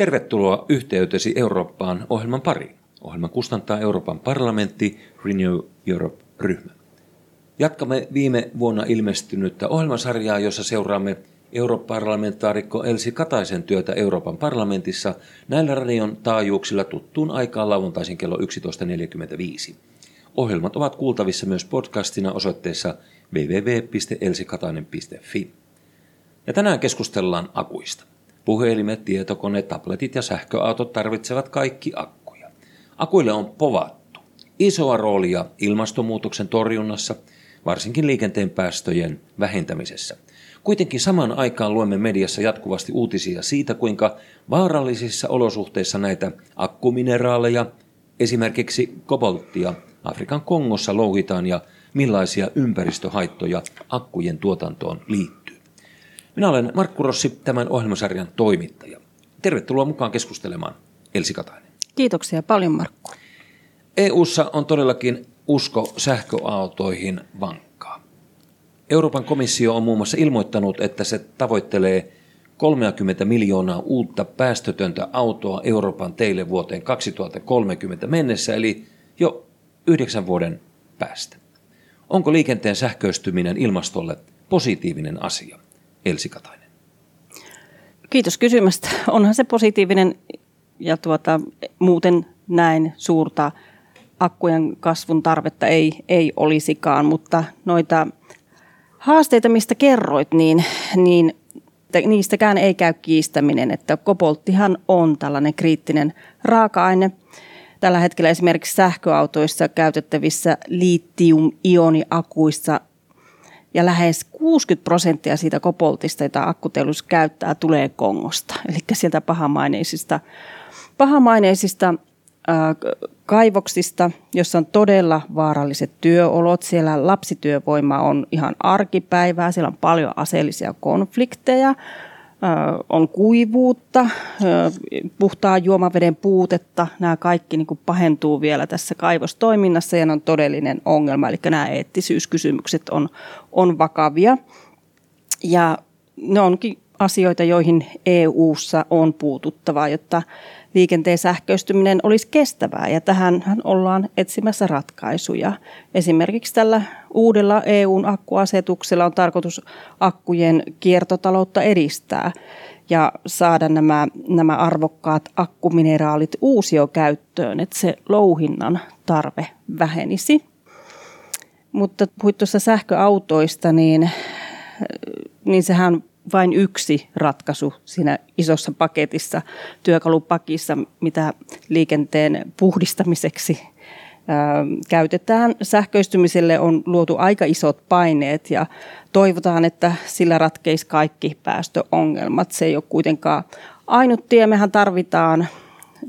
Tervetuloa yhteytesi Eurooppaan ohjelman pariin. Ohjelman kustantaa Euroopan parlamentti Renew Europe-ryhmä. Jatkamme viime vuonna ilmestynyttä ohjelmasarjaa, jossa seuraamme europarlamentaarikko Elsi Kataisen työtä Euroopan parlamentissa näillä radion taajuuksilla tuttuun aikaan lauantaisin kello 11.45. Ohjelmat ovat kuultavissa myös podcastina osoitteessa www.elsikatainen.fi. Ja tänään keskustellaan akuista. Puhelimet, tietokoneet, tabletit ja sähköautot tarvitsevat kaikki akkuja. Akuille on povattu isoa roolia ilmastonmuutoksen torjunnassa, varsinkin liikenteen päästöjen vähentämisessä. Kuitenkin samaan aikaan luemme mediassa jatkuvasti uutisia siitä, kuinka vaarallisissa olosuhteissa näitä akkumineraaleja, esimerkiksi kobolttia, Afrikan Kongossa louhitaan ja millaisia ympäristöhaittoja akkujen tuotantoon liittyy. Minä olen Markku Rossi, tämän ohjelmasarjan toimittaja. Tervetuloa mukaan keskustelemaan, Elsi Katainen. Kiitoksia paljon, Markku. EU:ssa on todellakin usko sähköautoihin vankkaa. Euroopan komissio on muun muassa ilmoittanut, että se tavoittelee 30 miljoonaa uutta päästötöntä autoa Euroopan teille vuoteen 2030 mennessä, eli jo yhdeksän vuoden päästä. Onko liikenteen sähköistyminen ilmastolle positiivinen asia? Elsi Katainen. Kiitos kysymästä. Onhan se positiivinen ja tuota, muuten näin suurta akkujen kasvun tarvetta ei, ei olisikaan, mutta noita haasteita, mistä kerroit, niin, niin niistäkään ei käy kiistäminen, että kobolttihan on tällainen kriittinen raaka-aine. Tällä hetkellä esimerkiksi sähköautoissa käytettävissä litium-ioniakuissa ja lähes 60 prosenttia siitä koboltista, jota akkuteollisuus käyttää, tulee Kongosta. Eli sieltä pahamaineisista, pahamaineisista ää, kaivoksista, jossa on todella vaaralliset työolot. Siellä lapsityövoima on ihan arkipäivää, siellä on paljon aseellisia konflikteja, on kuivuutta, puhtaan juomaveden puutetta. Nämä kaikki niin kuin pahentuu vielä tässä kaivostoiminnassa ja ne on todellinen ongelma. Eli nämä eettisyyskysymykset on, on vakavia. Ja ne onkin asioita, joihin EU:ssa on puututtava, jotta liikenteen sähköistyminen olisi kestävää. Ja tähän ollaan etsimässä ratkaisuja. Esimerkiksi tällä uudella EUn akkuasetuksella on tarkoitus akkujen kiertotaloutta edistää ja saada nämä, nämä arvokkaat akkumineraalit uusiokäyttöön, että se louhinnan tarve vähenisi. Mutta puhuit tuossa sähköautoista, niin, niin sehän vain yksi ratkaisu siinä isossa paketissa, työkalupakissa, mitä liikenteen puhdistamiseksi käytetään. Sähköistymiselle on luotu aika isot paineet ja toivotaan, että sillä ratkeisi kaikki päästöongelmat. Se ei ole kuitenkaan ainut tie. Mehän tarvitaan,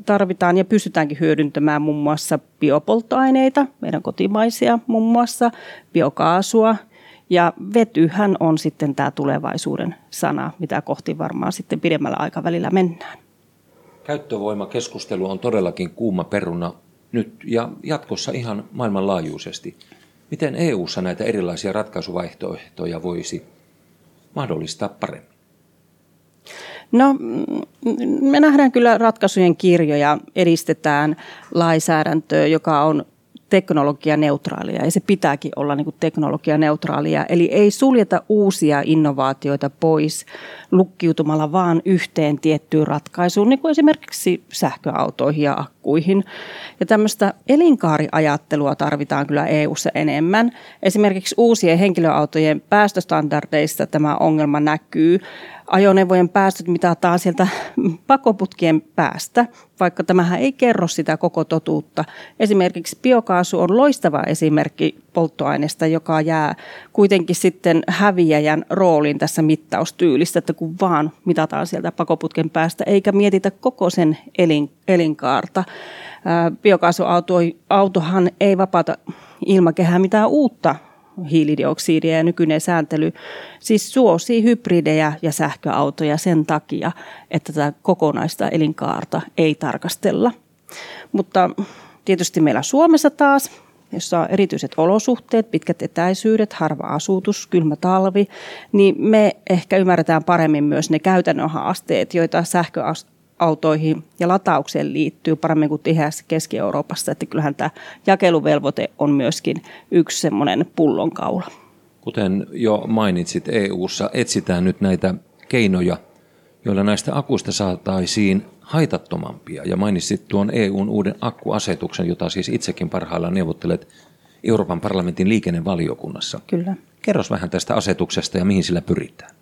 tarvitaan ja pystytäänkin hyödyntämään muun muassa biopolttoaineita, meidän kotimaisia muun muassa, biokaasua – ja vetyhän on sitten tämä tulevaisuuden sana, mitä kohti varmaan sitten pidemmällä aikavälillä mennään. Käyttövoimakeskustelu on todellakin kuuma peruna nyt ja jatkossa ihan maailmanlaajuisesti. Miten EU:ssa näitä erilaisia ratkaisuvaihtoehtoja voisi mahdollistaa paremmin? No, me nähdään kyllä ratkaisujen kirjoja, edistetään lainsäädäntöä, joka on teknologianeutraalia ja se pitääkin olla niin kuin teknologianeutraalia. Eli ei suljeta uusia innovaatioita pois lukkiutumalla vaan yhteen tiettyyn ratkaisuun, niin kuin esimerkiksi sähköautoihin ja. Ja tämmöistä elinkaariajattelua tarvitaan kyllä EU-ssa enemmän. Esimerkiksi uusien henkilöautojen päästöstandardeissa tämä ongelma näkyy ajoneuvojen päästöt mitataan sieltä pakoputkien päästä, vaikka tämähän ei kerro sitä koko totuutta. Esimerkiksi biokaasu on loistava esimerkki polttoaineesta, joka jää kuitenkin sitten häviäjän rooliin tässä mittaustyylissä, että kun vaan mitataan sieltä pakoputken päästä, eikä mietitä koko sen elin, elinkaarta. Biokaasuautohan ei vapaata ilmakehää mitään uutta hiilidioksidia ja nykyinen sääntely siis suosii hybridejä ja sähköautoja sen takia, että tätä kokonaista elinkaarta ei tarkastella. Mutta tietysti meillä Suomessa taas, jossa on erityiset olosuhteet, pitkät etäisyydet, harva asutus, kylmä talvi, niin me ehkä ymmärretään paremmin myös ne käytännön haasteet, joita sähköautojen sähköautoihin ja lataukseen liittyy paremmin kuin tiheässä Keski-Euroopassa, että kyllähän tämä jakeluvelvoite on myöskin yksi semmoinen pullonkaula. Kuten jo mainitsit, EU:ssa etsitään nyt näitä keinoja, joilla näistä akuista saataisiin haitattomampia. Ja mainitsit tuon EUn uuden akkuasetuksen, jota siis itsekin parhaillaan neuvottelet Euroopan parlamentin liikennevaliokunnassa. Kyllä. Kerros vähän tästä asetuksesta ja mihin sillä pyritään.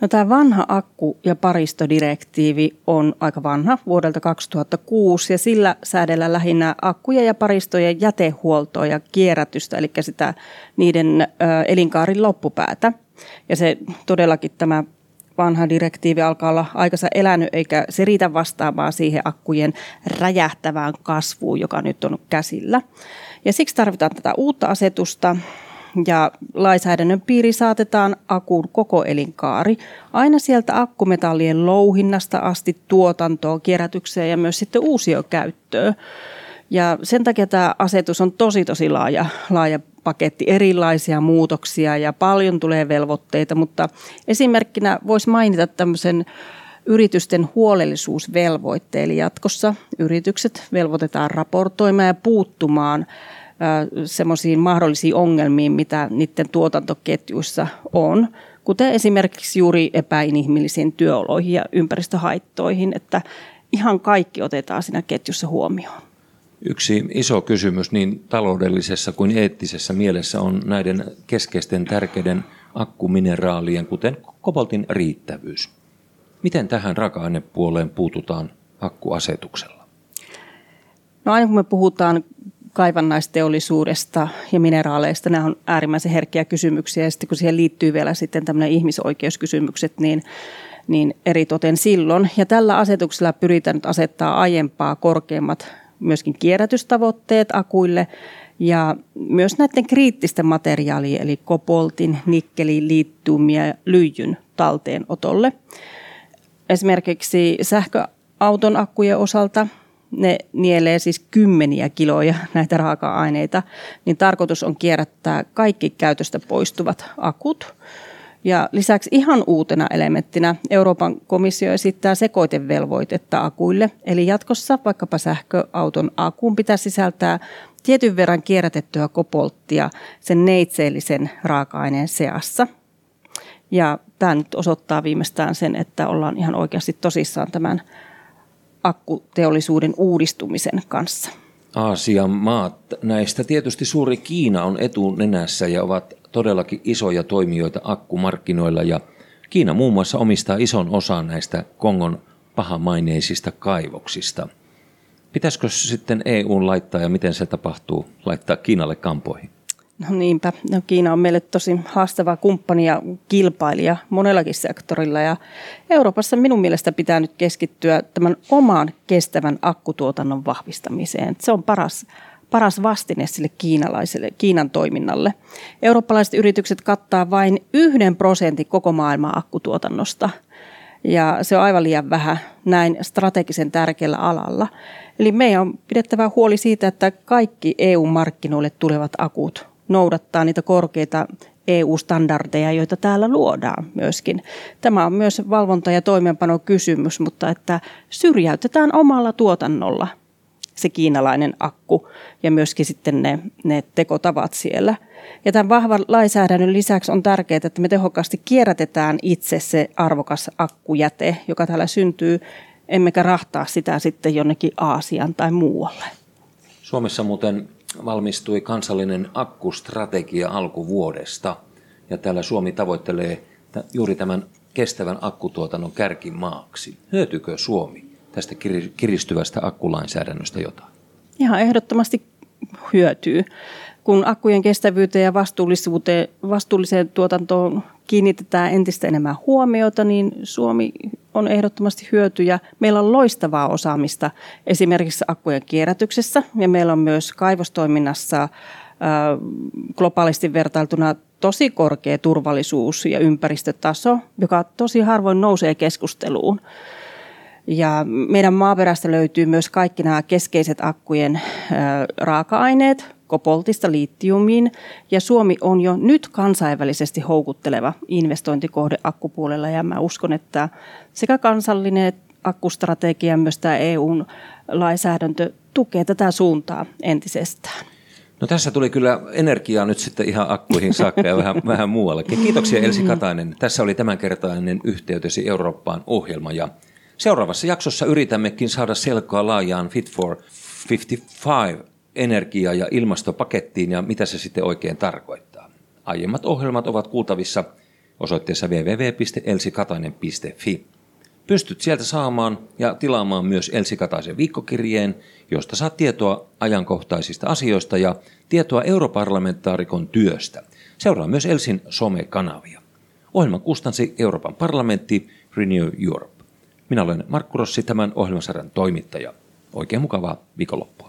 No, tämä vanha akku- ja paristodirektiivi on aika vanha vuodelta 2006 ja sillä säädellään lähinnä akkuja ja paristojen jätehuoltoa ja kierrätystä, eli sitä niiden ö, elinkaarin loppupäätä. Ja se todellakin tämä vanha direktiivi alkaa olla aikansa elänyt, eikä se riitä vastaamaan siihen akkujen räjähtävään kasvuun, joka nyt on käsillä. Ja siksi tarvitaan tätä uutta asetusta, ja lainsäädännön piiri saatetaan akun koko elinkaari, aina sieltä akkumetallien louhinnasta asti tuotantoon, kierrätykseen ja myös sitten uusiokäyttöön. Ja sen takia tämä asetus on tosi tosi laaja, laaja paketti, erilaisia muutoksia ja paljon tulee velvoitteita, mutta esimerkkinä voisi mainita tämmöisen yritysten huolellisuusvelvoitteen, eli jatkossa yritykset velvoitetaan raportoimaan ja puuttumaan semmoisiin mahdollisiin ongelmiin, mitä niiden tuotantoketjuissa on, kuten esimerkiksi juuri epäinhimillisiin työoloihin ja ympäristöhaittoihin, että ihan kaikki otetaan siinä ketjussa huomioon. Yksi iso kysymys niin taloudellisessa kuin eettisessä mielessä on näiden keskeisten tärkeiden akkumineraalien, kuten koboltin riittävyys. Miten tähän raaka-ainepuoleen puututaan akkuasetuksella? No aina kun me puhutaan kaivannaisteollisuudesta ja mineraaleista, nämä on äärimmäisen herkkiä kysymyksiä ja sitten kun siihen liittyy vielä sitten tämmöinen ihmisoikeuskysymykset, niin niin eritoten silloin. Ja tällä asetuksella pyritään nyt asettaa aiempaa korkeammat myöskin kierrätystavoitteet akuille ja myös näiden kriittisten materiaalien eli koboltin, nikkelin, liittymiä ja lyijyn talteenotolle. Esimerkiksi sähköauton akkujen osalta ne nielee siis kymmeniä kiloja näitä raaka-aineita, niin tarkoitus on kierrättää kaikki käytöstä poistuvat akut. Ja lisäksi ihan uutena elementtinä Euroopan komissio esittää sekoitevelvoitetta akuille. Eli jatkossa vaikkapa sähköauton akuun pitää sisältää tietyn verran kierrätettyä kopolttia sen neitseellisen raaka-aineen seassa. Ja tämä nyt osoittaa viimeistään sen, että ollaan ihan oikeasti tosissaan tämän akkuteollisuuden uudistumisen kanssa. Aasian maat, näistä tietysti suuri Kiina on etunenässä ja ovat todellakin isoja toimijoita akkumarkkinoilla ja Kiina muun muassa omistaa ison osan näistä Kongon pahamaineisista kaivoksista. Pitäisikö sitten EU laittaa ja miten se tapahtuu, laittaa Kiinalle kampoihin? No niinpä. No, Kiina on meille tosi haastava kumppani ja kilpailija monellakin sektorilla. Ja Euroopassa minun mielestä pitää nyt keskittyä tämän oman kestävän akkutuotannon vahvistamiseen. Se on paras, paras vastine sille kiinalaiselle, Kiinan toiminnalle. Eurooppalaiset yritykset kattaa vain yhden prosentin koko maailman akkutuotannosta. Ja se on aivan liian vähän näin strategisen tärkeällä alalla. Eli meidän on pidettävä huoli siitä, että kaikki EU-markkinoille tulevat akut noudattaa niitä korkeita EU-standardeja, joita täällä luodaan myöskin. Tämä on myös valvonta- ja toimeenpanokysymys, mutta että syrjäytetään omalla tuotannolla se kiinalainen akku ja myöskin sitten ne, ne tekotavat siellä. Ja tämän vahvan lainsäädännön lisäksi on tärkeää, että me tehokkaasti kierrätetään itse se arvokas akkujäte, joka täällä syntyy, emmekä rahtaa sitä sitten jonnekin Aasian tai muualle. Suomessa muuten valmistui kansallinen akkustrategia alkuvuodesta. Ja täällä Suomi tavoittelee juuri tämän kestävän akkutuotannon kärkimaaksi. Hyötykö Suomi tästä kiristyvästä akkulainsäädännöstä jotain? Ihan ehdottomasti hyötyy. Kun akkujen kestävyyteen ja vastuullisuuteen, vastuulliseen tuotantoon kiinnitetään entistä enemmän huomiota, niin Suomi on ehdottomasti hyötyjä. Meillä on loistavaa osaamista esimerkiksi akkujen kierrätyksessä ja meillä on myös kaivostoiminnassa globaalisti vertailtuna tosi korkea turvallisuus ja ympäristötaso, joka tosi harvoin nousee keskusteluun. Ja meidän maaperästä löytyy myös kaikki nämä keskeiset akkujen raaka-aineet, kopoltista liittiumiin, ja Suomi on jo nyt kansainvälisesti houkutteleva investointikohde akkupuolella, ja mä uskon, että sekä kansallinen akkustrategia myös tämä EUn lainsäädäntö tukee tätä suuntaa entisestään. No tässä tuli kyllä energiaa nyt sitten ihan akkuihin saakka ja vähän, vähän muuallekin. Kiitoksia Elsi Katainen. Tässä oli tämänkertainen yhteytesi Eurooppaan ohjelma ja seuraavassa jaksossa yritämmekin saada selkoa laajaan Fit for 55 energia- ja ilmastopakettiin ja mitä se sitten oikein tarkoittaa. Aiemmat ohjelmat ovat kuultavissa osoitteessa www.elsikatainen.fi. Pystyt sieltä saamaan ja tilaamaan myös Elsi Kataisen viikkokirjeen, josta saat tietoa ajankohtaisista asioista ja tietoa europarlamentaarikon työstä. Seuraa myös Elsin somekanavia. Ohjelman kustansi Euroopan parlamentti Renew Europe. Minä olen Markku Rossi, tämän ohjelmasarjan toimittaja. Oikein mukavaa viikonloppua.